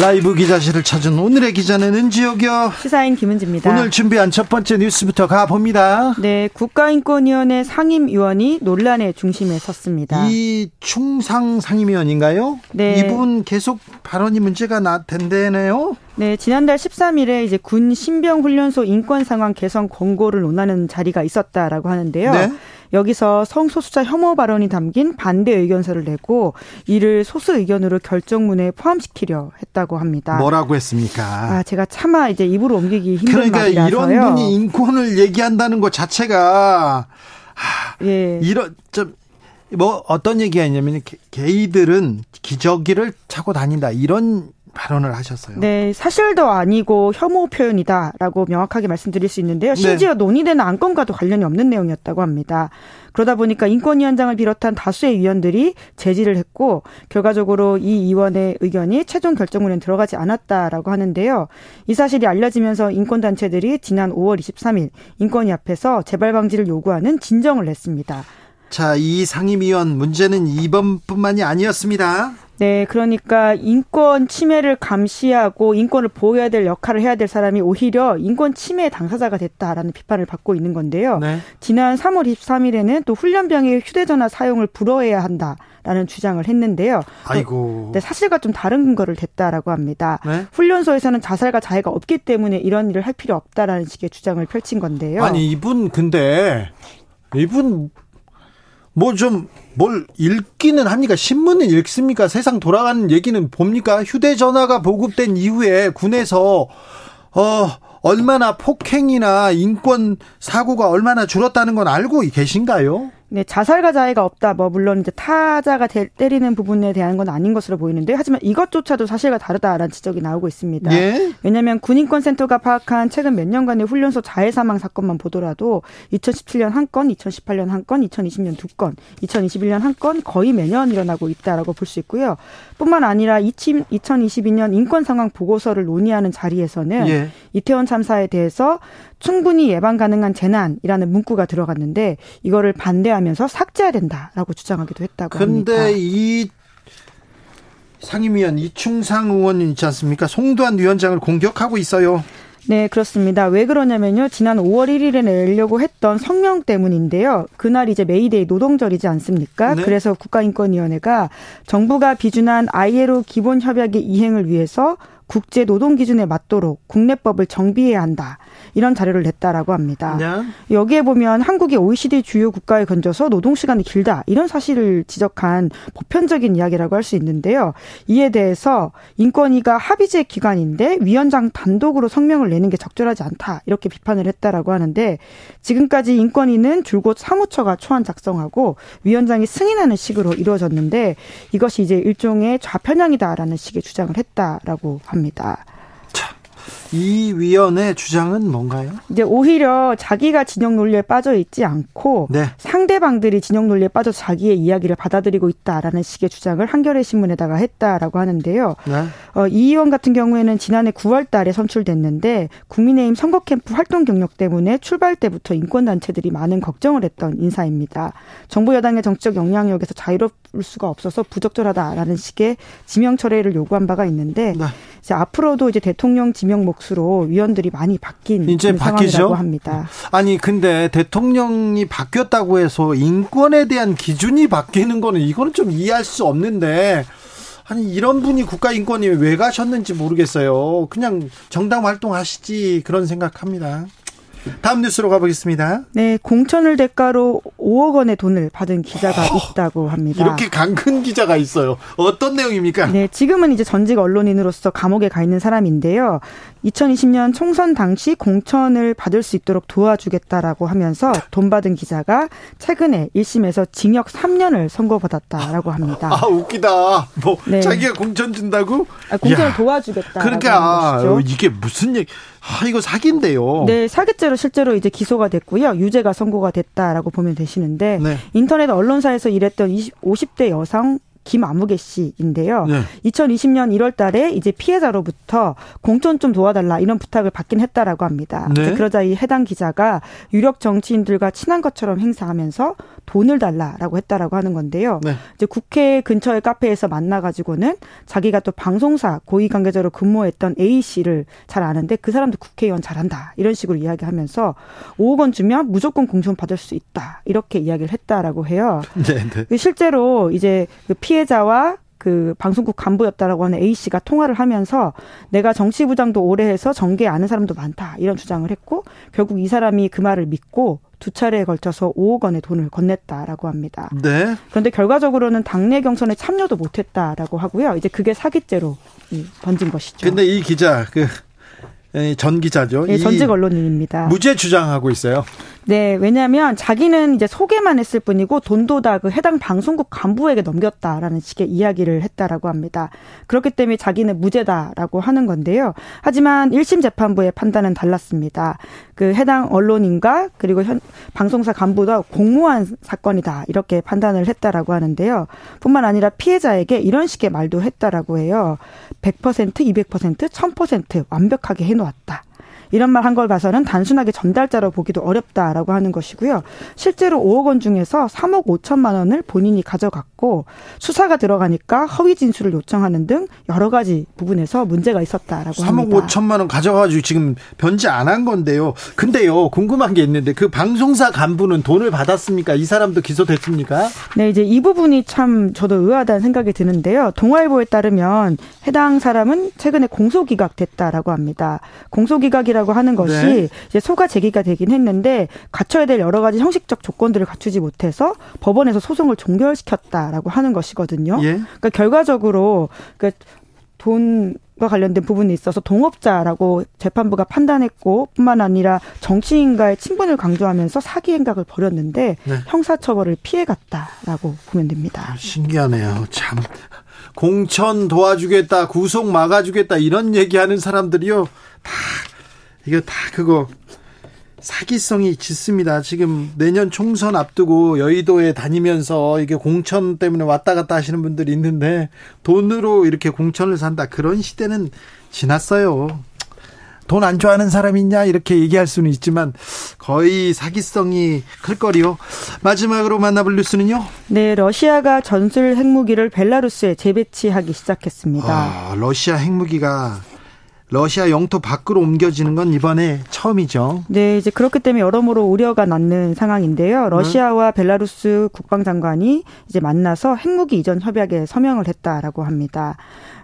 라이브 기자실을 찾은 오늘의 기자는 은지옥이요. 시사인 김은지입니다. 오늘 준비한 첫 번째 뉴스부터 가봅니다. 네, 국가인권위원회 상임위원이 논란의 중심에 섰습니다. 이 충상 상임위원인가요? 네. 이분 계속 발언이 문제가 나 된대네요. 네, 지난달 13일에 이제 군 신병훈련소 인권 상황 개선 권고를 논하는 자리가 있었다라고 하는데요. 네. 여기서 성소수자 혐오 발언이 담긴 반대 의견서를 내고 이를 소수 의견으로 결정문에 포함시키려 했다고 합니다. 뭐라고 했습니까? 아, 제가 차마 이제 입으로 옮기기 힘든 그러니까 말이라서요. 이런 분이 인권을 얘기한다는 것 자체가 예. 이런 좀뭐 어떤 얘기가 있냐면 게- 게이들은 기저귀를 차고 다닌다 이런 발언을 하셨어요. 네, 사실도 아니고 혐오 표현이다라고 명확하게 말씀드릴 수 있는데요. 네. 심지어 논의되는 안건과도 관련이 없는 내용이었다고 합니다. 그러다 보니까 인권위원장을 비롯한 다수의 위원들이 제지를 했고 결과적으로 이 위원의 의견이 최종 결정문에 들어가지 않았다라고 하는데요. 이 사실이 알려지면서 인권단체들이 지난 5월 23일 인권위 앞에서 재발 방지를 요구하는 진정을 냈습니다. 자, 이 상임위원 문제는 이번뿐만이 아니었습니다. 네, 그러니까 인권 침해를 감시하고 인권을 보호해야 될 역할을 해야 될 사람이 오히려 인권 침해 당사자가 됐다라는 비판을 받고 있는 건데요. 네. 지난 3월 23일에는 또 훈련병의 휴대전화 사용을 불허해야 한다 라는 주장을 했는데요. 아이고. 네, 사실과 좀 다른 근거를 댔다라고 합니다. 네? 훈련소에서는 자살과 자해가 없기 때문에 이런 일을 할 필요 없다라는 식의 주장을 펼친 건데요. 아니 이분 근데 이분 뭐 좀 뭘 읽기는 합니까? 신문은 읽습니까? 세상 돌아가는 얘기는 봅니까? 휴대전화가 보급된 이후에 군에서 어 얼마나 폭행이나 인권 사고가 얼마나 줄었다는 건 알고 계신가요? 네, 자살과 자해가 없다. 뭐 물론 이제 타자가 대- 때리는 부분에 대한 건 아닌 것으로 보이는데요. 하지만 이것조차도 사실과 다르다라는 지적이 나오고 있습니다. 예? 왜냐하면 군인권 센터가 파악한 최근 몇 년간의 훈련소 자해 사망 사건만 보더라도 2017년 한 건, 2018년 한 건, 2020년 두 건, 2021년 한 건 거의 매년 일어나고 있다라고 볼 수 있고요. 뿐만 아니라 2022년 인권 상황 보고서를 논의하는 자리에서는 예. 이태원 참사에 대해서 충분히 예방 가능한 재난이라는 문구가 들어갔는데 이거를 반대하면서 삭제해야 된다라고 주장하기도 했다고 합니다. 근데 이 상임위원 이충상 위원 있지 않습니까? 송두환 위원장을 공격하고 있어요. 네, 그렇습니다. 왜 그러냐면요. 지난 5월 1일에 내려고 했던 성명 때문인데요. 그날 이제 메이데이 노동절이지 않습니까? 네. 그래서 국가인권위원회가 정부가 비준한 ILO 기본협약의 이행을 위해서 국제 노동 기준에 맞도록 국내법을 정비해야 한다. 이런 자료를 냈다라고 합니다. 네. 여기에 보면 한국이 OECD 주요 국가에 건져서 노동 시간이 길다 이런 사실을 지적한 보편적인 이야기라고 할 수 있는데요. 이에 대해서 인권위가 합의제 기관인데 위원장 단독으로 성명을 내는 게 적절하지 않다 이렇게 비판을 했다라고 하는데 지금까지 인권위는 줄곧 사무처가 초안 작성하고 위원장이 승인하는 식으로 이루어졌는데 이것이 이제 일종의 좌편향이다라는 식의 주장을 했다라고 합니다. 합니다. 참, 이 위원의 주장은 뭔가요? 이제 오히려 자기가 진영 논리에 빠져 있지 않고 네. 상대방들이 진영 논리에 빠져 자기의 이야기를 받아들이고 있다라는 식의 주장을 한겨레 신문에다가 했다라고 하는데요. 네. 어, 이 의원 같은 경우에는 지난해 9월 달에 선출됐는데 국민의힘 선거 캠프 활동 경력 때문에 출발 때부터 인권 단체들이 많은 걱정을 했던 인사입니다. 정부 여당의 정치적 영향력에서 자유로울 수가 없어서 부적절하다라는 식의 지명 철회를 요구한 바가 있는데 네. 이제 앞으로도 이제 대통령 지명 몫으로 위원들이 많이 바뀐 이제 바뀌죠? 합니다. 아니 근데 대통령이 바뀌었다고 해서 인권에 대한 기준이 바뀌는 거는 이거는 좀 이해할 수 없는데 아니 이런 분이 국가인권위에 왜 가셨는지 모르겠어요. 그냥 정당 활동하시지 그런 생각합니다. 다음 뉴스로 가보겠습니다. 네, 공천을 대가로 5억 원의 돈을 받은 기자가 어, 있다고 합니다. 이렇게 강큰 기자가 있어요. 어떤 내용입니까? 네, 지금은 이제 전직 언론인으로서 감옥에 가 있는 사람인데요. 2020년 총선 당시 공천을 받을 수 있도록 도와주겠다라고 하면서 돈 받은 기자가 최근에 1심에서 징역 3년을 선고받았다라고 합니다. 아, 웃기다. 뭐 네. 자기가 공천 준다고? 아, 공천을 야. 도와주겠다. 그러니까 이게 무슨 얘기? 아, 이거 사기인데요. 네, 사기죄 로 실제로 이제 기소가 됐고요. 유죄가 선고가 됐다라고 보면 되시는데 네. 인터넷 언론사에서 일했던 20, 50대 여성 김아무개 씨인데요. 네. 2020년 1월 달에 이제 피해자로부터 공천 좀 도와달라 이런 부탁을 받긴 했다라고 합니다. 네. 그러자 이 해당 기자가 유력 정치인들과 친한 것처럼 행사하면서 돈을 달라라고 했다라고 하는 건데요. 네. 이제 국회 근처의 카페에서 만나가지고는 자기가 또 방송사 고위 관계자로 근무했던 A 씨를 잘 아는데 그 사람도 국회의원 잘한다 이런 식으로 이야기하면서 5억 원 주면 무조건 공천 받을 수 있다 이렇게 이야기를 했다라고 해요. 네, 네. 그 실제로 이제 그 피해 자와 그 방송국 간부였다라고 하는 A 씨가 통화를 하면서 내가 정치 부장도 오래 해서 정계 아는 사람도 많다 이런 주장을 했고 결국 이 사람이 그 말을 믿고 두 차례에 걸쳐서 5억 원의 돈을 건넸다라고 합니다. 네. 그런데 결과적으로는 당내 경선에 참여도 못했다라고 하고요. 이제 그게 사기죄로 번진 것이죠. 근데 이 기자 그 전 기자죠. 예, 전직 언론인입니다. 무죄 주장하고 있어요. 네, 왜냐하면 자기는 이제 소개만 했을 뿐이고 돈도 다 그 해당 방송국 간부에게 넘겼다라는 식의 이야기를 했다라고 합니다. 그렇기 때문에 자기는 무죄다라고 하는 건데요. 하지만 1심 재판부의 판단은 달랐습니다. 그 해당 언론인과 그리고 현 방송사 간부도 공모한 사건이다 이렇게 판단을 했다라고 하는데요. 뿐만 아니라 피해자에게 이런 식의 말도 했다라고 해요. 100%, 200%, 1000% 완벽하게 해놓았다. 이런 말 한 걸 봐서는 단순하게 전달자로 보기도 어렵다라고 하는 것이고요. 실제로 5억 원 중에서 3억 5천만 원을 본인이 가져갔고 수사가 들어가니까 허위 진술을 요청하는 등 여러 가지 부분에서 문제가 있었다라고 3억 합니다. 3억 5천만 원 가져가지고 지금 변제 안 한 건데요. 근데요 궁금한 게 있는데 그 방송사 간부는 돈을 받았습니까? 이 사람도 기소됐습니까? 네, 이제 이 부분이 참 저도 의아하다는 생각이 드는데요. 동아일보에 따르면 해당 사람은 최근에 공소기각됐다라고 합니다. 공소기각이라 이라고 하는 것이 네. 이제 소가 제기가 되긴 했는데 갖춰야 될 여러 가지 형식적 조건들을 갖추지 못해서 법원에서 소송을 종결시켰다라고 하는 것이거든요. 예. 그러니까 결과적으로 그 돈 과 관련된 부분이 있어서 동업자라고 재판부가 판단했고 뿐만 아니라 정치인과의 친분을 강조하면서 사기 행각을 벌였는데 네. 형사처벌을 피해갔다라고 보면 됩니다. 신기하네요. 참 공천 도와주겠다, 구속 막아주겠다 이런 얘기하는 사람들이요 다 이거 다 그거 사기성이 짙습니다. 지금 내년 총선 앞두고 여의도에 다니면서 이게 공천 때문에 왔다 갔다 하시는 분들이 있는데 돈으로 이렇게 공천을 산다. 그런 시대는 지났어요. 돈 안 좋아하는 사람이 있냐 이렇게 얘기할 수는 있지만 거의 사기성이 클 거리요. 마지막으로 만나볼 뉴스는요. 네, 러시아가 전술 핵무기를 벨라루스에 재배치하기 시작했습니다. 아, 러시아 핵무기가 러시아 영토 밖으로 옮겨지는 건 이번에 처음이죠. 네, 이제 그렇기 때문에 여러모로 우려가 낳는 상황인데요. 러시아와 벨라루스 국방장관이 이제 만나서 핵무기 이전 협약에 서명을 했다라고 합니다.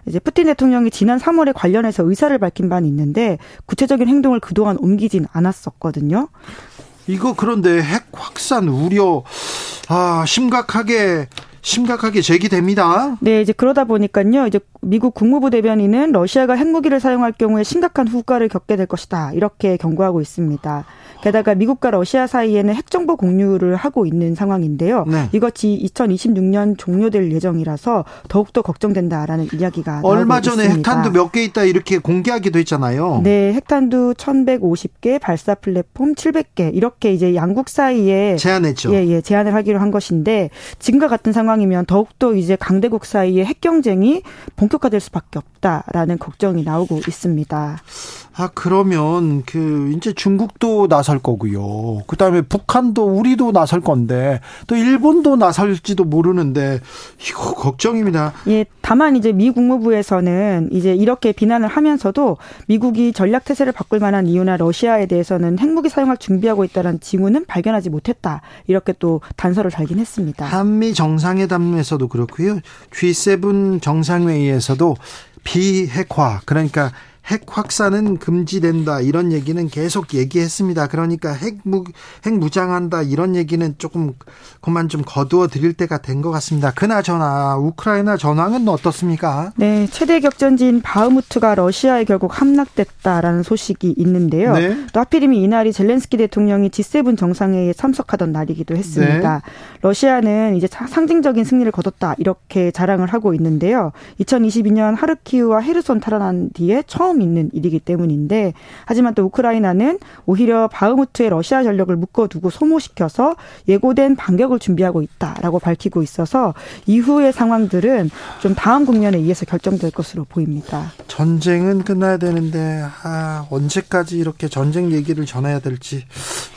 이제 푸틴 대통령이 지난 3월에 관련해서 의사를 밝힌 바는 있는데 구체적인 행동을 그동안 옮기진 않았었거든요. 이거 그런데 핵 확산 우려 아 심각하게 심각하게 제기됩니다. 네, 이제 그러다 보니까요. 이제 미국 국무부 대변인은 러시아가 핵무기를 사용할 경우에 심각한 후과를 겪게 될 것이다. 이렇게 경고하고 있습니다. 게다가 미국과 러시아 사이에는 핵정보 공유를 하고 있는 상황인데요. 네. 이것이 2026년 종료될 예정이라서 더욱더 걱정된다라는 이야기가 얼마 전에 있습니다. 핵탄두 몇 개 있다 이렇게 공개하기도 했잖아요. 네, 핵탄두 1,150개, 발사 플랫폼 700개 이렇게 이제 양국 사이에 제안했죠. 예, 예, 제안을 하기로 한 것인데 지금과 같은 상황이면 더욱더 이제 강대국 사이의 핵 경쟁이 본격화될 수밖에 없다라는 걱정이 나오고 있습니다. 아 그러면 그 이제 중국도 나설 거고요. 그다음에 북한도 우리도 나설 건데 또 일본도 나설지도 모르는데 이거 걱정입니다. 예, 다만 이제 미 국무부에서는 이제 이렇게 비난을 하면서도 미국이 전략 태세를 바꿀 만한 이유나 러시아에 대해서는 핵무기 사용할 준비하고 있다는 징후는 발견하지 못했다. 이렇게 또 단서를 달긴 했습니다. 한미 정상회담에서도 그렇고요. G7 정상회의에서도 비핵화 그러니까 핵 확산은 금지된다 이런 얘기는 계속 얘기했습니다. 그러니까 핵무 핵무장한다 이런 얘기는 조금 그만 좀 거두어 드릴 때가 된 것 같습니다. 그나저나 우크라이나 전황은 어떻습니까? 네, 최대 격전지인 바흐무트가 러시아에 결국 함락됐다라는 소식이 있는데요. 네. 또 하필이면 이날이 젤렌스키 대통령이 G7 정상회의에 참석하던 날이기도 했습니다. 네. 러시아는 이제 상징적인 승리를 거뒀다 이렇게 자랑을 하고 있는데요. 2022년 하르키우와 헤르손 탈환한 뒤에 처음 있는 일이기 때문인데 하지만 또 우크라이나는 오히려 바흐무트의 러시아 전력을 묶어두고 소모시켜서 예고된 반격을 준비하고 있다라고 밝히고 있어서 이후의 상황들은 좀 다음 국면에 의해서 결정될 것으로 보입니다. 전쟁은 끝나야 되는데 아, 언제까지 이렇게 전쟁 얘기를 전해야 될지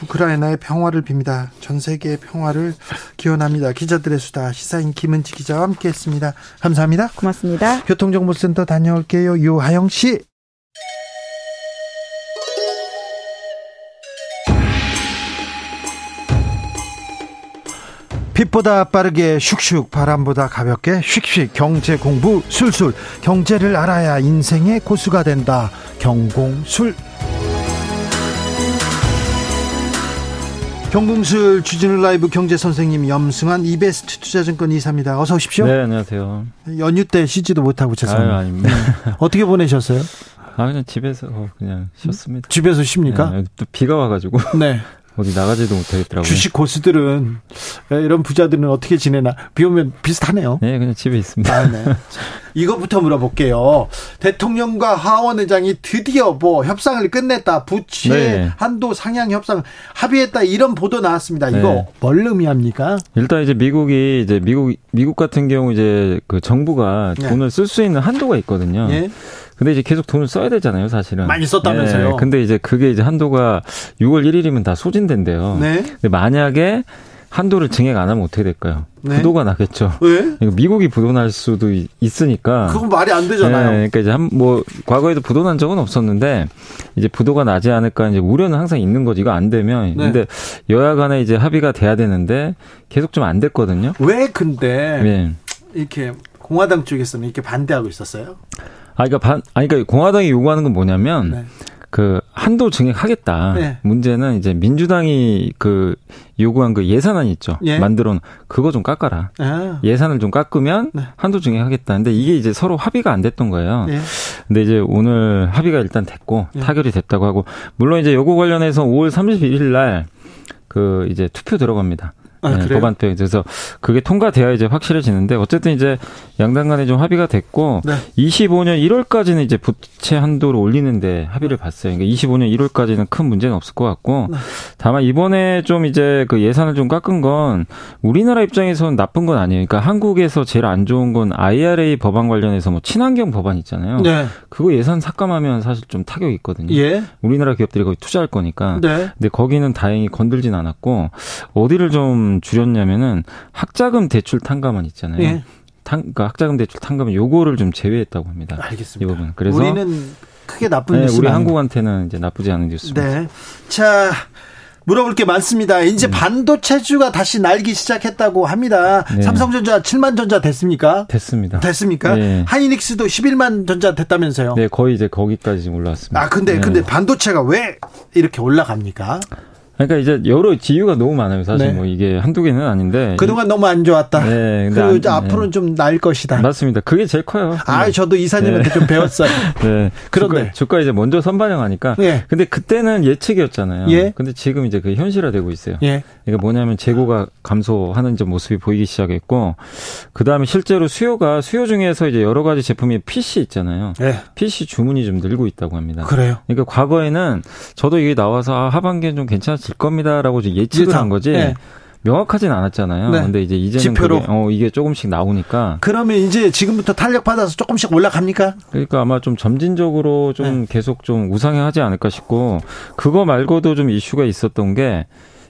우크라이나의 평화를 빕니다. 전 세계의 평화를 기원합니다. 기자들의 수다 시사인 김은지 기자와 함께했습니다. 감사합니다. 고맙습니다. 교통정보센터 다녀올게요. 유하영 씨. 빛보다 빠르게 슉슉 바람보다 가볍게 슉슉 경제 공부 술술 경제를 알아야 인생의 고수가 된다 경공술 경공술 주진우 라이브 경제 선생님 염승환 이베스트 투자증권 이사입니다. 어서 오십시오. 네, 안녕하세요. 연휴 때 쉬지도 못하고 죄송합니다. 아유, 아닙니다. 네. 어떻게 보내셨어요? 아, 그냥 집에서 그냥 쉬었습니다. 집에서 쉽니까? 네, 또 비가 와가지고. 네. 어디 나가지도 못하겠더라고요. 주식 고수들은 이런 부자들은 어떻게 지내나 비 오면 비슷하네요. 네, 그냥 집에 있습니다. 아, 네. 이거부터 물어볼게요. 대통령과 하원 의장이 드디어 뭐 협상을 끝냈다. 부채 네. 한도 상향 협상 합의했다. 이런 보도 나왔습니다. 이거 네. 뭘 의미합니까? 일단 이제 미국이 이제 미국 미국 같은 경우 이제 그 정부가 네. 돈을 쓸 수 있는 한도가 있거든요. 네. 근데 이제 계속 돈을 써야 되잖아요, 사실은. 많이 썼다면서요. 네, 근데 이제 그게 이제 한도가 6월 1일이면 다 소진된대요. 네. 근데 만약에 한도를 증액 안 하면 어떻게 될까요? 네. 부도가 나겠죠. 왜? 미국이 부도 날 수도 있으니까. 그건 말이 안 되잖아요. 네, 그러니까 이제 한 뭐 과거에도 부도 난 적은 없었는데 이제 부도가 나지 않을까 이제 우려는 항상 있는 거지. 이거 안 되면. 네. 근데 여야 간에 이제 합의가 돼야 되는데 계속 좀 안 됐거든요. 왜 근데 네. 이렇게 공화당 쪽에서는 이렇게 반대하고 있었어요? 아, 그러니까 반, 아니, 그러니까 공화당이 요구하는 건 뭐냐면, 네. 그 한도 증액하겠다. 네. 문제는 이제 민주당이 그 요구한 그 예산안 있죠. 예. 만들어 그거 좀 깎아라. 아. 예산을 좀 깎으면 네. 한도 증액하겠다. 근데 이게 이제 서로 합의가 안 됐던 거예요. 예. 근데 이제 오늘 합의가 일단 됐고 예. 타결이 됐다고 하고 물론 이제 요거 관련해서 5월 31일 날 그 이제 투표 들어갑니다. 아, 네, 법안표 그래서 그게 통과돼야 이제 확실해지는데 어쨌든 이제 양당 간에 좀 합의가 됐고 네. 25년 1월까지는 이제 부채 한도를 올리는데 합의를 봤어요. 그러니까 25년 1월까지는 큰 문제는 없을 것 같고 네. 다만 이번에 좀 이제 그 예산을 좀 깎은 건 우리나라 입장에서는 나쁜 건 아니에요. 그러니까 한국에서 제일 안 좋은 건 IRA 법안 관련해서 뭐 친환경 법안 있잖아요. 네. 그거 예산 삭감하면 사실 좀 타격이 있거든요. 예. 우리나라 기업들이 거기 투자할 거니까. 네. 근데 거기는 다행히 건들진 않았고 어디를 좀 줄였냐면은 학자금 대출 탕감원 있잖아요. 예. 탕, 그러니까 학자금 대출 탕감은 요거를 좀 제외했다고 합니다. 알겠습니다. 이 부분. 그래서 우리는 크게 나쁜 네, 뉴스 우리 한국한테는 이제 나쁘지 않은 뉴스입니다. 네. 자, 물어볼 게 많습니다. 이제 음. 반도체주가 다시 날기 시작했다고 합니다. 네. 삼성전자 7만 전자 됐습니까? 됐습니다. 됐습니까? 네. 하이닉스도 11만 전자 됐다면서요? 네, 거의 이제 거기까지 올라왔습니다. 아, 근데 네. 근데 반도체가 왜 이렇게 올라갑니까? 그러니까 이제 여러 지유가 너무 많아요. 사실 네. 뭐 이게 한두 개는 아닌데 그동안 너무 안 좋았다. 네. 그리고 안, 앞으로는 네. 좀 나을 것이다. 맞습니다. 그게 제일 커요. 아, 네. 저도 이사님한테 네. 좀 배웠어요. 네. 그런데 주가, 주가, 이제 먼저 선반영하니까. 네. 근데 그때는 예측이었잖아요. 예. 근데 지금 이제 그 현실화되고 있어요. 예. 그러니까 뭐냐면 재고가 감소하는 좀 모습이 보이기 시작했고 그 다음에 실제로 수요가 수요 중에서 이제 여러 가지 제품이 PC 있잖아요. 예. PC 주문이 좀 늘고 있다고 합니다. 그래요. 그러니까 과거에는 저도 이게 나와서 아, 하반기엔 좀 괜찮아 질 겁니다라고 예측을 예상. 한 거지. 네. 명확하진 않았잖아요. 네. 근데 이제 이제는 지표로 그게, 어 이게 조금씩 나오니까 그러면 이제 지금부터 탄력 받아서 조금씩 올라갑니까? 그러니까 아마 좀 점진적으로 좀 네. 계속 좀 우상향하지 않을까 싶고 그거 말고도 좀 이슈가 있었던 게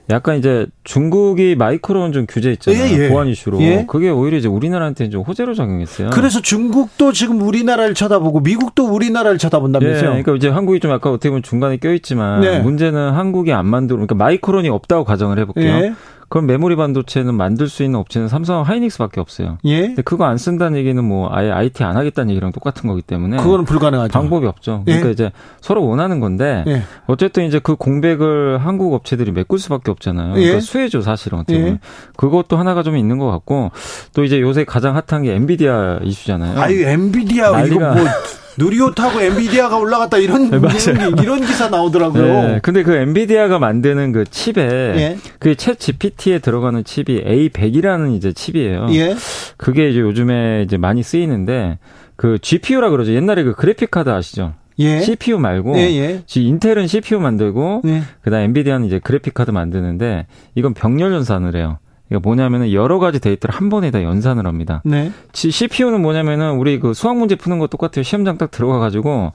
약간 이제 중국이 마이크론 좀 규제 있잖아요. 예, 예. 보안 이슈로. 예. 그게 오히려 이제 우리나라한테 좀 호재로 작용했어요. 그래서 중국도 지금 우리나라를 쳐다보고 미국도 우리나라를 쳐다본다면서요. 예, 그러니까 이제 한국이 좀 아까 어떻게 보면 중간에 껴 있지만 네. 문제는 한국이 안 만들고 그러니까 마이크론이 없다고 가정을 해 볼게요. 예. 그럼 메모리 반도체는 만들 수 있는 업체는 삼성 하이닉스밖에 없어요. 예. 근데 그거 안 쓴다는 얘기는 뭐 아예 IT 안 하겠다는 얘기랑 똑같은 거기 때문에 그거는 불가능하죠. 방법이 없죠. 그러니까 예. 이제 서로 원하는 건데 예. 어쨌든 이제 그 공백을 한국 업체들이 메꿀 수밖에 없잖아요. 그러니까 예. 수혜죠 사실은 어떻게 보면. 예. 그것도 하나가 좀 있는 것 같고 또 이제 요새 가장 핫한 게 엔비디아 이슈잖아요. 아유 엔비디아 이거 뭐 누리호 타고 엔비디아가 올라갔다 이런 네, 이런, 이런 기사 나오더라고요. 네, 근데 그 엔비디아가 만드는 그 칩에 예. 그챗 GPT에 들어가는 칩이 A100이라는 이제 칩이에요. 예. 그게 이제 요즘에 이제 많이 쓰이는데 그 GPU라 그러죠. 옛날에 그 그래픽 카드 아시죠? 예. CPU 말고 예, 예. 인텔은 CPU 만들고 예. 그다음 엔비디아는 이제 그래픽 카드 만드는데 이건 병렬 연산을 해요. 이게 뭐냐면은 여러 가지 데이터를 한 번에 다 연산을 합니다. 네. CPU는 뭐냐면은 우리 그 수학 문제 푸는 거 똑같아요. 시험장 딱 들어가 가지고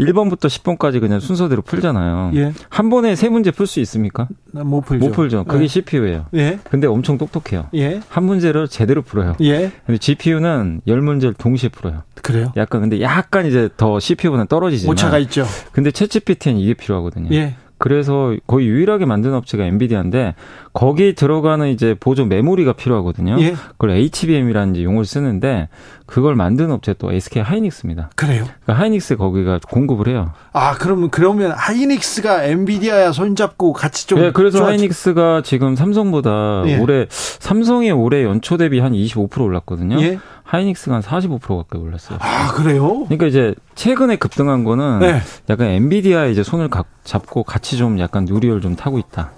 1번부터 10번까지 그냥 순서대로 풀잖아요. 예. 한 번에 세 문제 풀 수 있습니까? 못 풀죠. 못 풀죠. 그게 예. CPU예요. 예. 근데 엄청 똑똑해요. 예. 한 문제를 제대로 풀어요. 예. 근데 GPU는 열 문제를 동시에 풀어요. 그래요? 약간 근데 약간 이제 더 CPU보다는 떨어지지만 오차가 있죠. 근데 챗 GPT는 이게 필요하거든요. 예. 그래서 거의 유일하게 만든 업체가 엔비디아인데 거기 들어가는 이제 보조 메모리가 필요하거든요. 예. 그걸 HBM이라는 용어를 쓰는데 그걸 만든 업체 또 SK 하이닉스입니다. 그래요? 그러니까 하이닉스 거기가 공급을 해요. 아, 그러면 그러면 하이닉스가 엔비디아야 손잡고 같이 좀 네, 그래서 좋아지... 하이닉스가 지금 삼성보다 예. 올해 삼성이 올해 연초 대비 한 25% 올랐거든요. 예. 하이닉스가 한 45% 가까이 올랐어요. 아, 그래요? 그러니까 이제 최근에 급등한 거는 네. 약간 엔비디아에 이제 손을 잡고 같이 좀 약간 누리열 좀 타고 있다.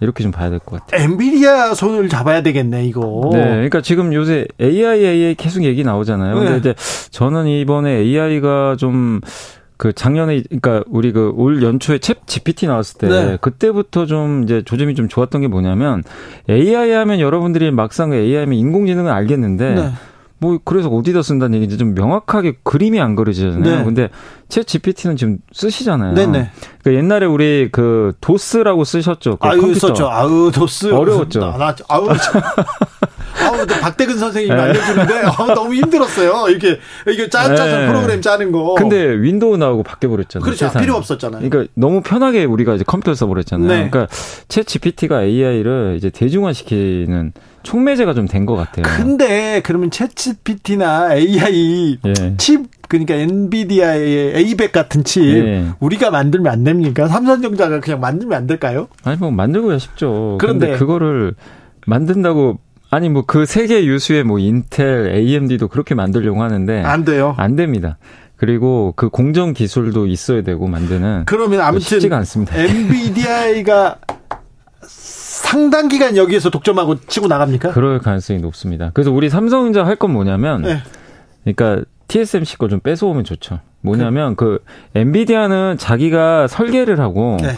이렇게 좀 봐야 될 것 같아요. 엔비디아 손을 잡아야 되겠네, 이거. 네. 그러니까 지금 요새 AI, AI 계속 얘기 나오잖아요. 네. 근데 이제 저는 이번에 AI가 좀그 작년에 그러니까 우리 그 올 연초에 챗 GPT 나왔을 때 네. 그때부터 좀 이제 조짐이 좀 좋았던 게 뭐냐면 AI 하면 여러분들이 막상 AI 하면 인공지능은 알겠는데 네. 뭐 그래서 어디다 쓴다는 얘기인지 좀 명확하게 그림이 안 그려지잖아요. 네. 근데 챗 GPT는 지금 쓰시잖아요. 네네. 그러니까 옛날에 우리 그 도스라고 쓰셨죠. 그 아유 컴퓨터. 썼죠. 아우 도스 어려웠죠. 나, 나 아우 아우 박대근 선생님이 네. 알려주는데 아우 너무 힘들었어요. 이렇게 이게 짜짜서 네. 프로그램 짜는 거. 근데 윈도우 나오고 바뀌어 버렸잖아요. 그렇죠. 세상에. 필요 없었잖아요. 그러니까 너무 편하게 우리가 이제 컴퓨터 써 버렸잖아요. 네. 그러니까 챗 GPT가 AI를 이제 대중화시키는 촉매제가 좀 된 것 같아요. 근데 그러면 챗GPT나 AI 예. 칩 그러니까 엔비디아의 A100 같은 칩 예. 우리가 만들면 안 됩니까? 삼성전자가 그냥 만들면 안 될까요? 아니 뭐 만들고야 싶죠. 그런데 그거를 만든다고 아니 뭐 그 세계 유수의 뭐 인텔, AMD도 그렇게 만들려고 하는데 안 돼요. 안 됩니다. 그리고 그 공정 기술도 있어야 되고 만드는 그러면 아무튼 쉽지가 않습니다. 엔비디아가 상당 기간 여기에서 독점하고 치고 나갑니까? 그럴 가능성이 높습니다. 그래서 우리 삼성전자 할 건 뭐냐면, 네. 그러니까 TSMC 거 좀 뺏어오면 좋죠. 뭐냐면 그, 그 엔비디아는 자기가 설계를 하고 네.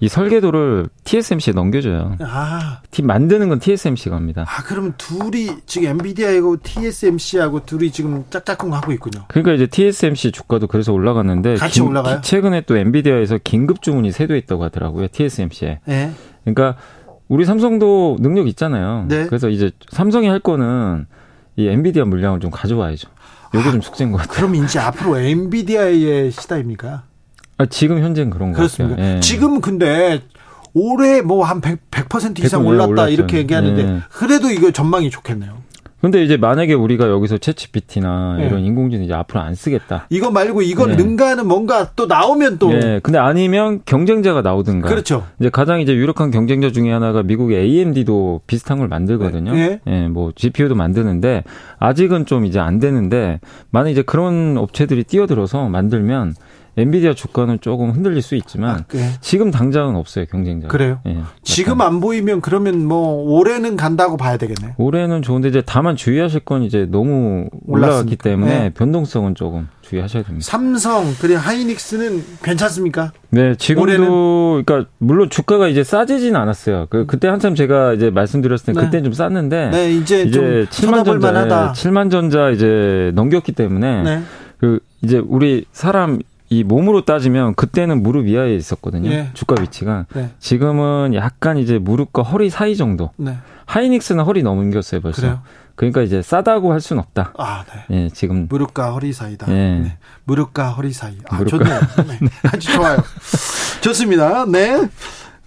이 설계도를 TSMC에 넘겨줘요. 아. 팀 만드는 건 TSMC가 합니다. 아, 그러면 둘이 지금 엔비디아하고 TSMC하고 둘이 지금 짝짝꿍 하고 있군요. 그러니까 이제 TSMC 주가도 그래서 올라갔는데 같이 긴, 올라가요? 최근에 또 엔비디아에서 긴급 주문이 세도했다고 하더라고요. TSMC에. 네. 그러니까 우리 삼성도 능력 있잖아요. 네. 그래서 이제 삼성이 할 거는 이 엔비디아 물량을 좀 가져와야죠. 요게 아, 좀 숙제인 것 같아요. 그럼 이제 앞으로 엔비디아의 시대입니까? 아, 지금 현재는 그런 거 같아요. 예. 지금 근데 올해 뭐 한 100, 100% 이상 올랐다 올랐죠. 이렇게 얘기하는데 예. 그래도 이거 전망이 좋겠네요. 근데 이제 만약에 우리가 여기서 채치피티나 네. 이런 인공지능 이제 앞으로 안 쓰겠다. 이거 말고 이걸 네. 능가하는 뭔가 또 나오면 또. 네. 근데 아니면 경쟁자가 나오든가. 그렇죠. 이제 가장 이제 유력한 경쟁자 중에 하나가 미국의 AMD도 비슷한 걸 만들거든요. 네. 네. 뭐 GPU도 만드는데 아직은 좀 이제 안 되는데 만약 이제 그런 업체들이 뛰어들어서 만들면 엔비디아 주가는 조금 흔들릴 수 있지만 아, 네. 지금 당장은 없어요 경쟁자. 그래요? 예, 지금 안 보이면 그러면 뭐 올해는 간다고 봐야 되겠네. 올해는 좋은데 이제 다만 주의하실 건 이제 너무 올라갔기 때문에 네. 변동성은 조금 주의하셔야 됩니다. 삼성 그리고 하이닉스는 괜찮습니까? 네, 지금도 올해는? 그러니까 물론 주가가 이제 싸지진 않았어요. 그 그때 한참 제가 이제 말씀드렸을 때 네. 그때 좀 쌌는데 네, 이제, 이제 7만 전자 7만 전자 이제 넘겼기 때문에 네. 그 이제 우리 사람 이 몸으로 따지면 그때는 무릎 이하에 있었거든요. 네. 주가 위치가. 네. 지금은 약간 이제 무릎과 허리 사이 정도. 네. 하이닉스는 허리 넘겼어요 벌써. 그래요? 그러니까 이제 싸다고 할 수는 없다. 아, 네. 예, 지금 무릎과 허리 사이다. 예. 네. 무릎과 허리 사이. 아, 무릎과. 좋네요. 네. 아주 좋아요. 좋습니다. 네.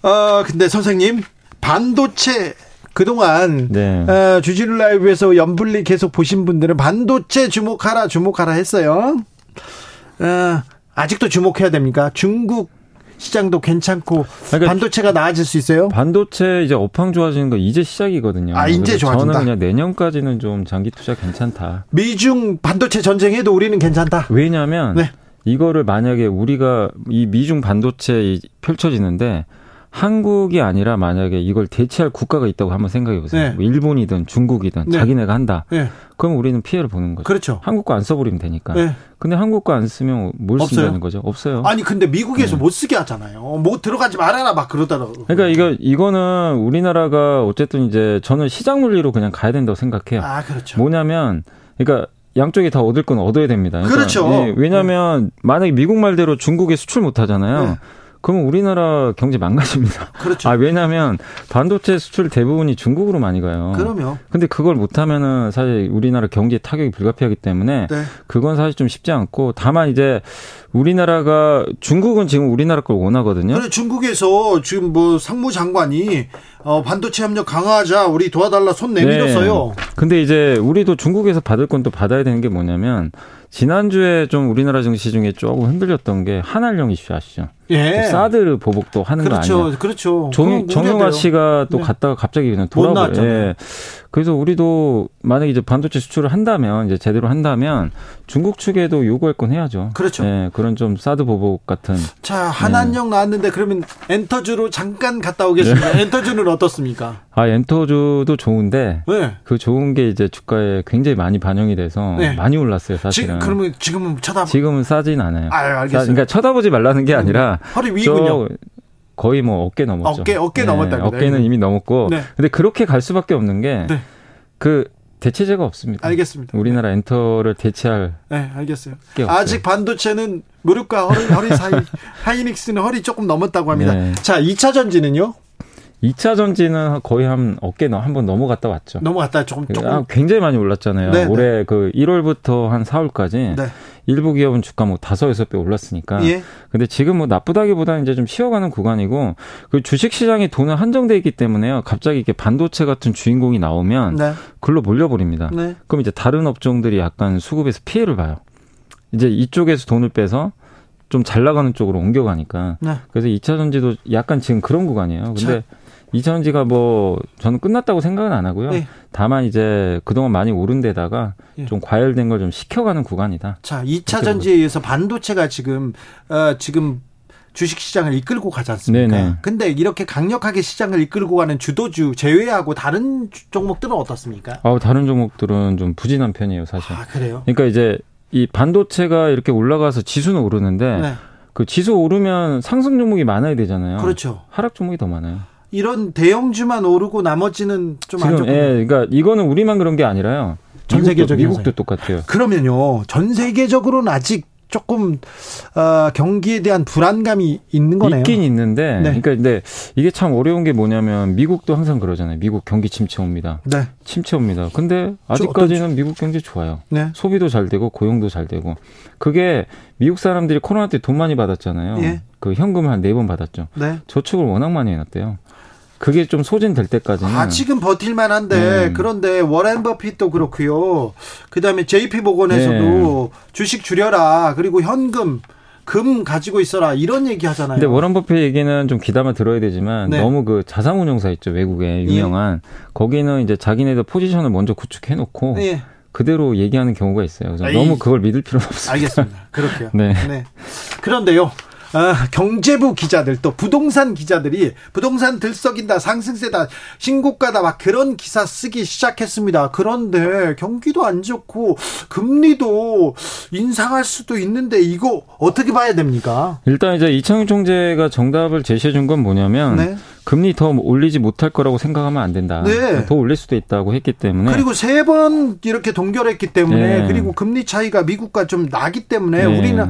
어, 근데 선생님 반도체 그동안 네. 어, 주진우 라이브에서 연불리 계속 보신 분들은 반도체 주목하라 주목하라 했어요. 어, 아직도 주목해야 됩니까? 중국 시장도 괜찮고 그러니까 반도체가 나아질 수 있어요? 반도체 이제 업황 좋아지는 거 이제 시작이거든요. 아 이제 좋아진다. 저는 그냥 내년까지는 좀 장기 투자 괜찮다. 미중 반도체 전쟁해도 우리는 괜찮다. 왜냐하면 네. 이거를 만약에 우리가 이 미중 반도체 펼쳐지는데 한국이 아니라 만약에 이걸 대체할 국가가 있다고 한번 생각해 보세요. 네. 뭐 일본이든 중국이든 네. 자기네가 한다. 네. 그럼 우리는 피해를 보는 거죠. 그렇죠. 한국 거 안 써버리면 되니까. 네. 근데 한국 거 안 쓰면 뭘 없어요? 쓴다는 거죠? 없어요. 아니 근데 미국에서 네. 못 쓰게 하잖아요. 뭐 들어가지 말아라 막 그러더라고. 그러니까 이거 이거는 우리나라가 어쨌든 이제 저는 시장 논리로 그냥 가야 된다고 생각해요. 아 그렇죠. 뭐냐면 그러니까 양쪽이 다 얻을 건 얻어야 됩니다. 그러니까 그렇죠 예, 왜냐하면 만약에 미국 말대로 중국에 수출 못 하잖아요. 네. 그러면 우리나라 경제 망가집니다. 그렇죠. 아, 왜냐하면 반도체 수출 대부분이 중국으로 많이 가요. 그럼요. 근데 그걸 못하면은 사실 우리나라 경제 타격이 불가피하기 때문에 네. 그건 사실 좀 쉽지 않고 다만 이제 우리나라가 중국은 지금 우리나라 걸 원하거든요. 그래 중국에서 지금 뭐 상무장관이 어, 반도체 협력 강화하자 우리 도와달라 손 내밀었어요. 네. 근데 이제 우리도 중국에서 받을 건 또 받아야 되는 게 뭐냐면 지난주에 좀 우리나라 증시 중에 조금 흔들렸던 게 한알령 이슈 아시죠? 예. 사드 보복도 하는 그렇죠, 거 아니에요? 그렇죠. 정, 정영아 씨가 또 네. 갔다가 갑자기 그냥 돌아버려. 예. 그래서 우리도 만약에 이제 반도체 수출을 한다면 이제 제대로 한다면 중국 측에도 요구할 건 해야죠. 그렇죠. 예, 그런 좀 사드 보복 같은. 자, 한한령 예. 나왔는데 그러면 엔터주로 잠깐 갔다 오겠습니다. 네. 엔터주는 어떻습니까? 아, 엔터주도 좋은데 네. 그 좋은 게 이제 주가에 굉장히 많이 반영이 돼서 네. 많이 올랐어요, 사실은. 지금 그러면 지금은 쳐다 지금은 싸진 않아요. 아, 알겠어요. 그러니까 쳐다보지 말라는 게 아니라 허리 위군요. 거의 뭐 어깨 넘었죠. 어깨 어깨 네, 넘었다. 어깨는 이미 넘었고. 네. 근데 그렇게 갈 수밖에 없는 게그 네. 대체제가 없습니다. 알겠습니다. 우리나라 엔터를 대체할. 네, 알겠어요. 아직 반도체는 무릎과 허리, 허리 사이, 하이닉스는 허리 조금 넘었다고 합니다. 네. 자, 2차 전지는요? 2차 전지는 거의 한 어깨 한번 넘어갔다 왔죠. 넘어갔다 조금 조금 아, 굉장히 많이 올랐잖아요. 네, 네. 올해 그 1월부터 한 4월까지 네. 일부 기업은 주가 뭐 다섯 여섯 배 올랐으니까. 예. 근데 지금 뭐 나쁘다기보다는 이제 좀 쉬어가는 구간이고 그 주식 시장이 돈은 한정돼 있기 때문에요. 갑자기 이렇게 반도체 같은 주인공이 나오면 네. 글로 몰려버립니다. 네. 그럼 이제 다른 업종들이 약간 수급에서 피해를 봐요. 이제 이쪽에서 돈을 빼서 좀 잘 나가는 쪽으로 옮겨가니까. 네. 그래서 2차 전지도 약간 지금 그런 구간이에요. 근데 자. 이전지가 뭐 저는 끝났다고 생각은 안 하고요. 네. 다만 이제 그동안 많이 오른 데다가 네. 좀 과열된 걸 좀 식혀가는 구간이다. 자, 2차 전지에 의해서 반도체가 지금 어 지금 주식 시장을 이끌고 가지 않습니까? 네네. 근데 이렇게 강력하게 시장을 이끌고 가는 주도주 제외하고 다른 종목들은 어떻습니까? 아, 다른 종목들은 좀 부진한 편이에요, 사실. 아, 그래요? 그러니까 이제 이 반도체가 이렇게 올라가서 지수는 오르는데 네. 그 지수 오르면 상승 종목이 많아야 되잖아요. 그렇죠. 하락 종목이 더 많아요. 이런 대형주만 오르고 나머지는 좀 안 좋고. 예, 그러니까 이거는 우리만 그런 게 아니라요. 전 세계적인 미국도 똑같아요. 그러면요, 전 세계적으로는 아직 조금 어, 경기에 대한 불안감이 있는 거네요. 있긴 있는데, 네. 그러니까 근데 이게 참 어려운 게 뭐냐면 미국도 항상 그러잖아요. 미국 경기 침체 옵니다. 네. 침체 옵니다. 근데 아직까지는 미국 경제 좋아요. 네. 소비도 잘 되고 고용도 잘 되고 그게 미국 사람들이 코로나 때 돈 많이 받았잖아요. 예. 그 현금을 한 네 번 받았죠. 네. 저축을 워낙 많이 해놨대요. 그게 좀 소진될 때까지는 아직은 버틸만한데 네. 그런데 워렌 버핏도 그렇고요. 그다음에 JP 보건에서도 네. 주식 줄여라 그리고 현금 금 가지고 있어라 이런 얘기 하잖아요. 근데 워런 버핏 얘기는 좀 귀담아 들어야 되지만 네. 너무 그 자산운용사 있죠 외국에 유명한 예. 거기는 이제 자기네들 포지션을 먼저 구축해 놓고 예. 그대로 얘기하는 경우가 있어요. 그래서 너무 그걸 믿을 필요는 없어요. 알겠습니다. 그렇게요. 네. 네. 그런데요. 아, 경제부 기자들 또 부동산 기자들이 부동산 들썩인다 상승세다 신고가다 막 그런 기사 쓰기 시작했습니다. 그런데 경기도 안 좋고 금리도 인상할 수도 있는데 이거 어떻게 봐야 됩니까? 일단 이제 이창용 총재가 정답을 제시해 준 건 뭐냐면 네. 금리 더 올리지 못할 거라고 생각하면 안 된다. 네. 더 올릴 수도 있다고 했기 때문에 그리고 세 번 이렇게 동결했기 때문에 네. 그리고 금리 차이가 미국과 좀 나기 때문에 네. 우리는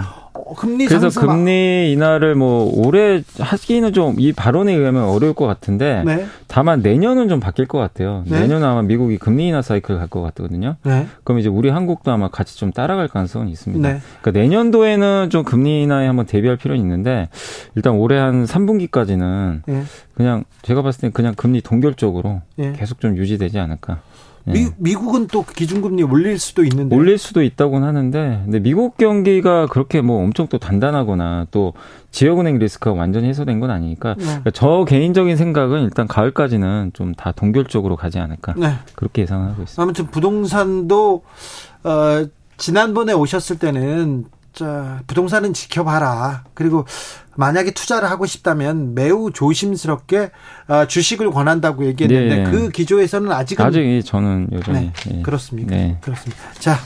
금리 그래서 금리 인하를 뭐 올해 하기는 좀 이 발언에 의하면 어려울 것 같은데 네. 다만 내년은 좀 바뀔 것 같아요. 네. 내년 아마 미국이 금리 인하 사이클 갈 것 같거든요. 네. 그럼 이제 우리 한국도 아마 같이 좀 따라갈 가능성은 있습니다. 네. 그러니까 내년도에는 좀 금리 인하에 한번 대비할 필요는 있는데 일단 올해 한 3분기까지는 네. 그냥 제가 봤을 때 그냥 금리 동결적으로 네. 계속 좀 유지되지 않을까. 미, 예. 미국은 또 기준금리 올릴 수도 있는데 올릴 수도 있다고는 하는데 근데 미국 경기가 그렇게 뭐 엄청 또 단단하거나 또 지역은행 리스크가 완전히 해소된 건 아니니까 네. 그러니까 저 개인적인 생각은 일단 가을까지는 좀 다 동결적으로 가지 않을까 네. 그렇게 예상하고 있습니다. 아무튼 부동산도 어, 지난번에 오셨을 때는 자, 부동산은 지켜봐라. 그리고 만약에 투자를 하고 싶다면 매우 조심스럽게 어, 주식을 권한다고 얘기했는데 네. 그 기조에서는 아직은 아직 저는 여전히 네. 네. 그렇습니까? 네. 그렇습니다. 자,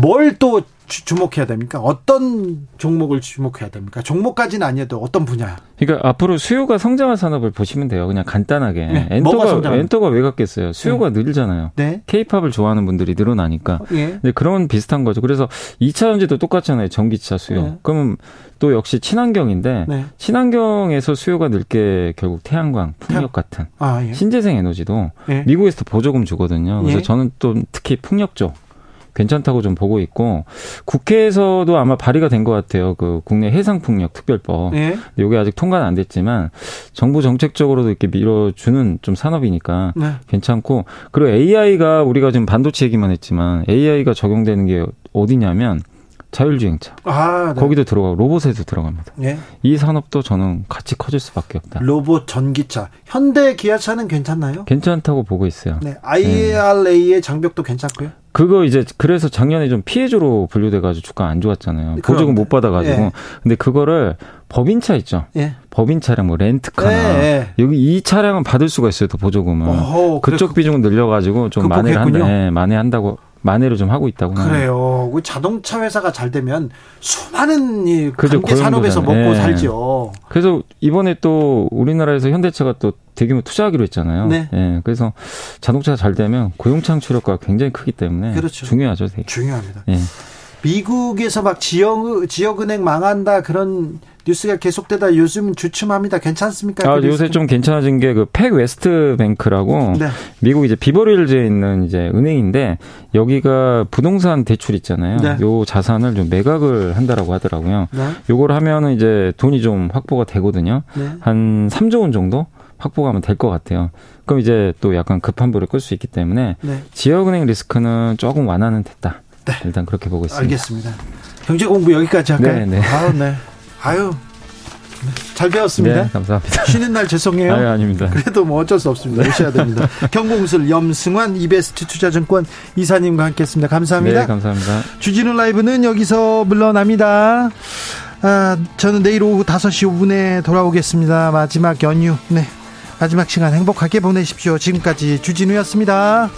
뭘또 주 목해야 됩니까? 어떤 종목을 주목해야 됩니까? 종목까지는 아니어도 어떤 분야? 그러니까 앞으로 수요가 성장할 산업을 보시면 돼요. 그냥 간단하게. 네. 엔터가 엔터가 왜 갔겠어요? 수요가 네. 늘잖아요. 네. 케이팝을 좋아하는 분들이 늘어나니까. 예. 근데 그런 비슷한 거죠. 그래서 2차 전지도 똑같잖아요. 전기차 수요. 네. 그러면 또 역시 친환경인데 네. 친환경에서 수요가 늘게 결국 태양광, 풍력 같은 아, 예. 신재생 에너지도 예. 미국에서 보조금 주거든요. 그래서 예. 저는 또 특히 풍력 쪽 괜찮다고 좀 보고 있고 국회에서도 아마 발의가 된 것 같아요. 그 국내 해상풍력 특별법. 예. 이게 아직 통과는 안 됐지만 정부 정책적으로도 이렇게 밀어주는 좀 산업이니까 네. 괜찮고 그리고 AI가 우리가 지금 반도체 얘기만 했지만 AI가 적용되는 게 어디냐면 자율주행차. 아, 네. 거기도 들어가고 로봇에도 들어갑니다. 예. 이 산업도 저는 같이 커질 수밖에 없다. 로봇 전기차. 현대 기아차는 괜찮나요? 괜찮다고 보고 있어요. 네. IRA의 네. 장벽도 괜찮고요. 그거 이제 그래서 작년에 좀 피해주로 분류돼가지고 주가 안 좋았잖아요. 네, 보조금 못 받아가지고. 예. 근데 그거를 법인차 있죠. 예. 법인 차량 뭐 렌트카나 예, 예. 여기 이 차량은 받을 수가 있어요. 또 보조금을. 어허, 그쪽 그래. 비중을 늘려가지고 좀 만회를 한다. 네, 만회한다고 만회를 좀 하고 있다고. 그래요. 그 자동차 회사가 잘 되면 수많은 이 그렇죠. 관계 산업에서 먹고 네. 살죠. 그래서 이번에 또 우리나라에서 현대차가 또 대규모 투자하기로 했잖아요. 네. 네. 그래서 자동차가 잘 되면 고용 창출효과가 굉장히 크기 때문에 그렇죠. 중요하죠. 되게. 중요합니다. 네. 미국에서 막 지역 지역은행 망한다 그런 뉴스가 계속되다 요즘 주춤합니다. 괜찮습니까? 아, 그 요새 좀 괜찮아진 게 그 PacWest Bank라고 네. 미국 이제 비버리hil즈에 있는 이제 은행인데 여기가 부동산 대출 있잖아요. 네. 요 자산을 좀 매각을 한다라고 하더라고요. 네. 요걸 하면은 이제 돈이 좀 확보가 되거든요. 네. 한 3조 원 정도 확보가 하면 될 것 같아요. 그럼 이제 또 약간 급한 불을 끌 수 있기 때문에 네. 지역은행 리스크는 조금 완화는 됐다. 네. 일단 그렇게 보고 있습니다. 알겠습니다. 경제 공부 여기까지 할까요? 네, 네. 아, 네. 아유. 잘 배웠습니다. 네, 감사합니다. 쉬는 날 죄송해요. 아유, 아닙니다. 그래도 뭐 어쩔 수 없습니다. 오셔야 됩니다. 경공술 염승환 이베스트 투자증권 이사님과 함께했습니다. 감사합니다. 네, 감사합니다. 주진우 라이브는 여기서 물러납니다. 아, 저는 내일 오후 5시 5분에 돌아오겠습니다. 마지막 연휴, 네. 마지막 시간 행복하게 보내십시오. 지금까지 주진우였습니다.